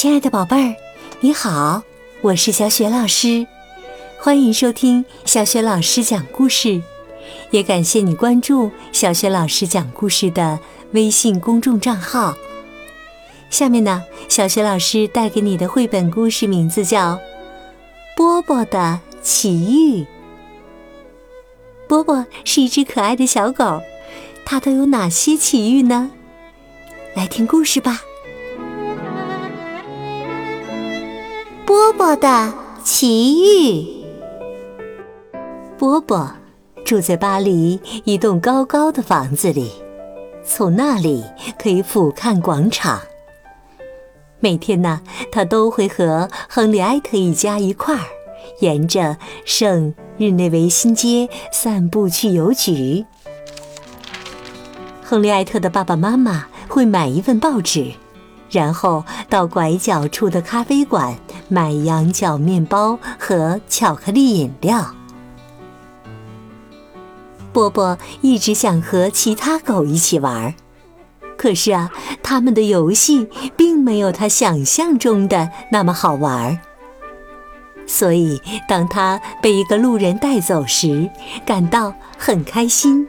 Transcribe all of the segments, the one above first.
亲爱的宝贝儿，你好，我是小雪老师，欢迎收听小雪老师讲故事，也感谢你关注小雪老师讲故事的微信公众账号。下面呢，小雪老师带给你的绘本故事名字叫《波波的奇遇》。波波是一只可爱的小狗，它都有哪些奇遇呢？来听故事吧。波波的奇遇。波波住在巴黎一栋高高的房子里，从那里可以俯瞰广场。每天呢，他都会和亨利埃特一家一块儿，沿着圣日内维新街散步去邮局。亨利埃特的爸爸妈妈会买一份报纸，然后到拐角处的咖啡馆买羊角面包和巧克力饮料。波波一直想和其他狗一起玩。可是啊，他们的游戏并没有他想象中的那么好玩。所以，当他被一个路人带走时，感到很开心。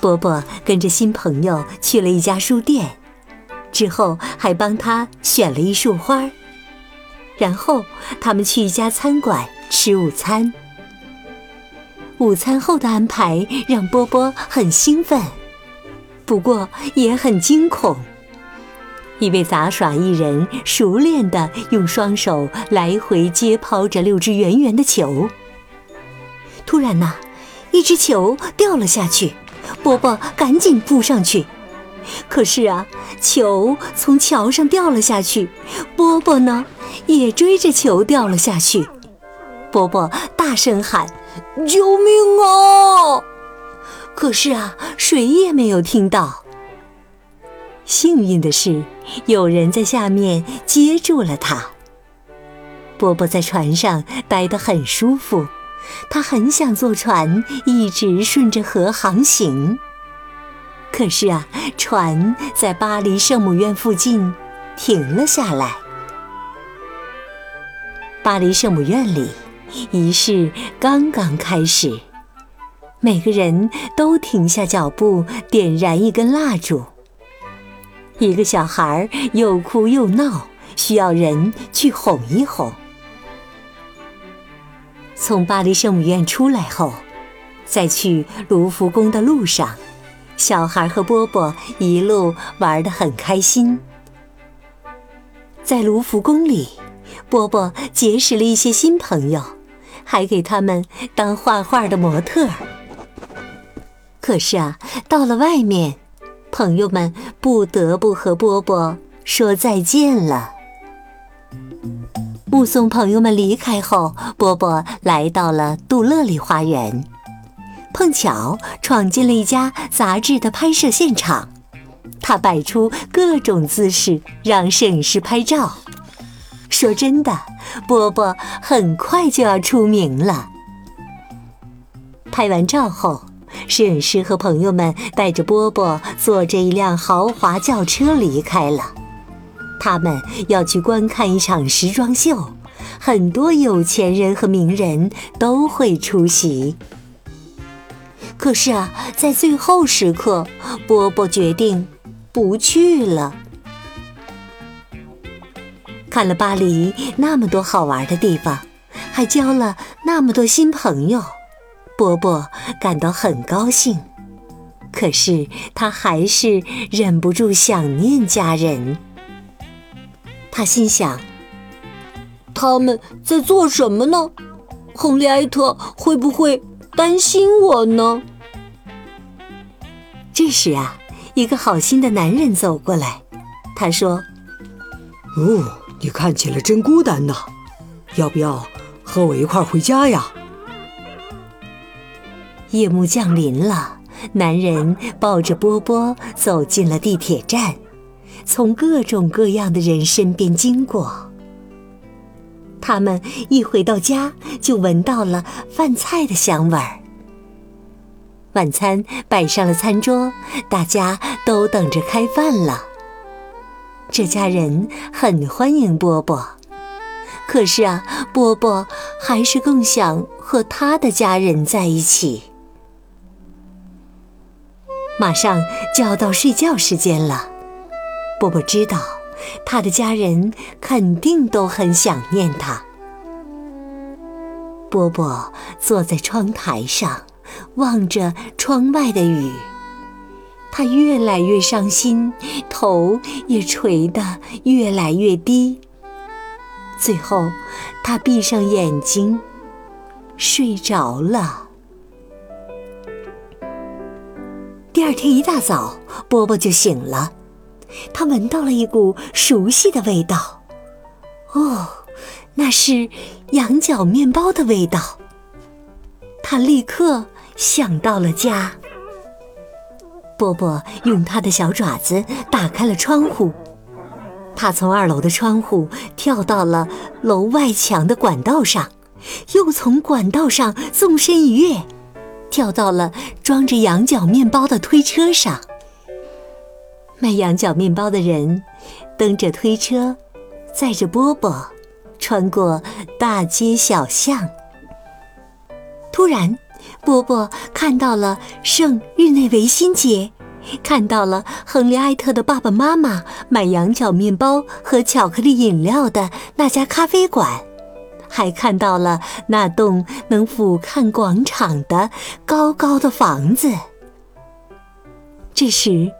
波波跟着新朋友去了一家书店，之后还帮他选了一束花儿。然后，他们去一家餐馆吃午餐。午餐后的安排让波波很兴奋。不过也很惊恐。一位杂耍艺人熟练地用双手来回接抛着六只圆圆的球。突然呐，一只球掉了下去，波波赶紧扑上去。可是啊，球从桥上掉了下去，波波呢也追着球掉了下去。波波大声喊：“救命啊！”可是啊，谁也没有听到。幸运的是，有人在下面接住了他。波波在船上待得很舒服，他很想坐船一直顺着河航行。可是啊，船在巴黎圣母院附近停了下来。巴黎圣母院里，仪式刚刚开始。每个人都停下脚步，点燃一根蜡烛。一个小孩又哭又闹，需要人去哄一哄。从巴黎圣母院出来后，在去卢浮宫的路上，小孩和波波一路玩得很开心。在卢浮宫里，波波结识了一些新朋友，还给他们当画画的模特儿。可是啊，到了外面，朋友们不得不和波波说再见了。目送朋友们离开后，波波来到了杜乐里花园，碰巧闯进了一家杂志的拍摄现场。他摆出各种姿势让摄影师拍照。说真的，波波很快就要出名了。拍完照后。摄影师和朋友们带着波波坐着一辆豪华轿车离开了。他们要去观看一场时装秀，很多有钱人和名人都会出席。可是啊，在最后时刻，波波决定不去了。看了巴黎那么多好玩的地方，还交了那么多新朋友。波波感到很高兴，可是他还是忍不住想念家人。他心想：他们在做什么呢？亨利埃特会不会担心我呢？这时啊，一个好心的男人走过来，他说：“哦，你看起来真孤单呐，要不要和我一块回家呀？”夜幕降临了，男人抱着波波走进了地铁站，从各种各样的人身边经过。他们一回到家，就闻到了饭菜的香味儿。晚餐摆上了餐桌，大家都等着开饭了。这家人很欢迎波波。可是啊，波波还是更想和他的家人在一起。马上就要到睡觉时间了，波波知道他的家人肯定都很想念他。波波坐在窗台上，望着窗外的雨，他越来越伤心，头也垂得越来越低。最后，他闭上眼睛，睡着了。第二天一大早，波波就醒了，他闻到了一股熟悉的味道。哦，那是羊角面包的味道。他立刻想到了家。波波用他的小爪子打开了窗户。他从二楼的窗户跳到了楼外墙的管道上，又从管道上纵身一跃，跳到了装着羊角面包的推车上。卖羊角面包的人蹬着推车，载着波波，穿过大街小巷。突然，波波看到了圣日内维新节。看到了亨利埃特的爸爸妈妈买羊角面包和巧克力饮料的那家咖啡馆，还看到了那栋能俯瞰广场的高高的房子。这时，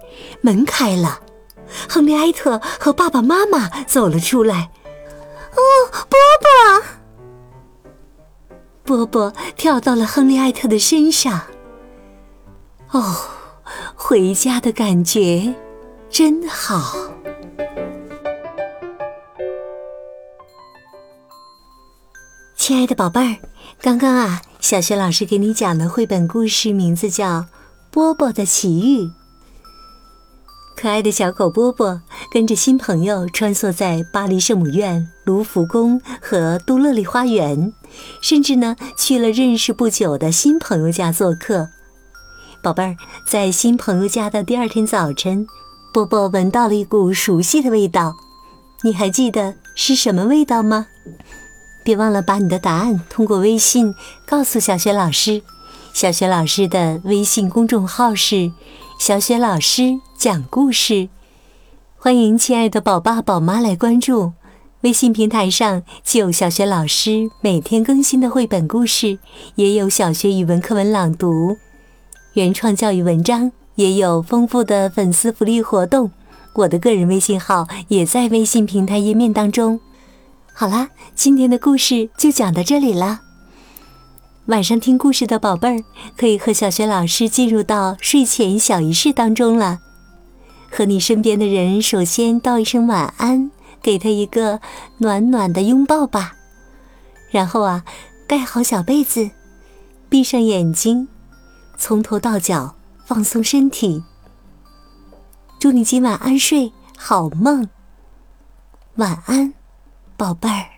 门开了，亨利埃特和爸爸妈妈走了出来。哦，波波！波跳到了亨利艾特的身上。哦。回家的感觉真好，亲爱的宝贝儿，刚刚啊，小学老师给你讲的绘本故事名字叫《波波的奇遇》。可爱的小狗波波跟着新朋友穿梭在巴黎圣母院、卢浮宫和都乐丽花园，甚至呢去了认识不久的新朋友家做客。宝贝儿，在新朋友家的第二天早晨，波波闻到了一股熟悉的味道。你还记得是什么味道吗？别忘了把你的答案通过微信告诉小雪老师。小雪老师的微信公众号是“小雪老师讲故事”，欢迎亲爱的宝爸宝妈来关注。微信平台上既有小学老师每天更新的绘本故事，也有小学语文课文朗读。原创教育文章也有丰富的粉丝福利活动，我的个人微信号也在微信平台页面当中。好啦，今天的故事就讲到这里了。晚上听故事的宝贝儿，可以和小学老师进入到睡前小仪式当中了。和你身边的人首先道一声晚安，给他一个暖暖的拥抱吧。然后啊，盖好小被子，闭上眼睛。从头到脚放松身体，祝你今晚安睡好梦。晚安，宝贝儿。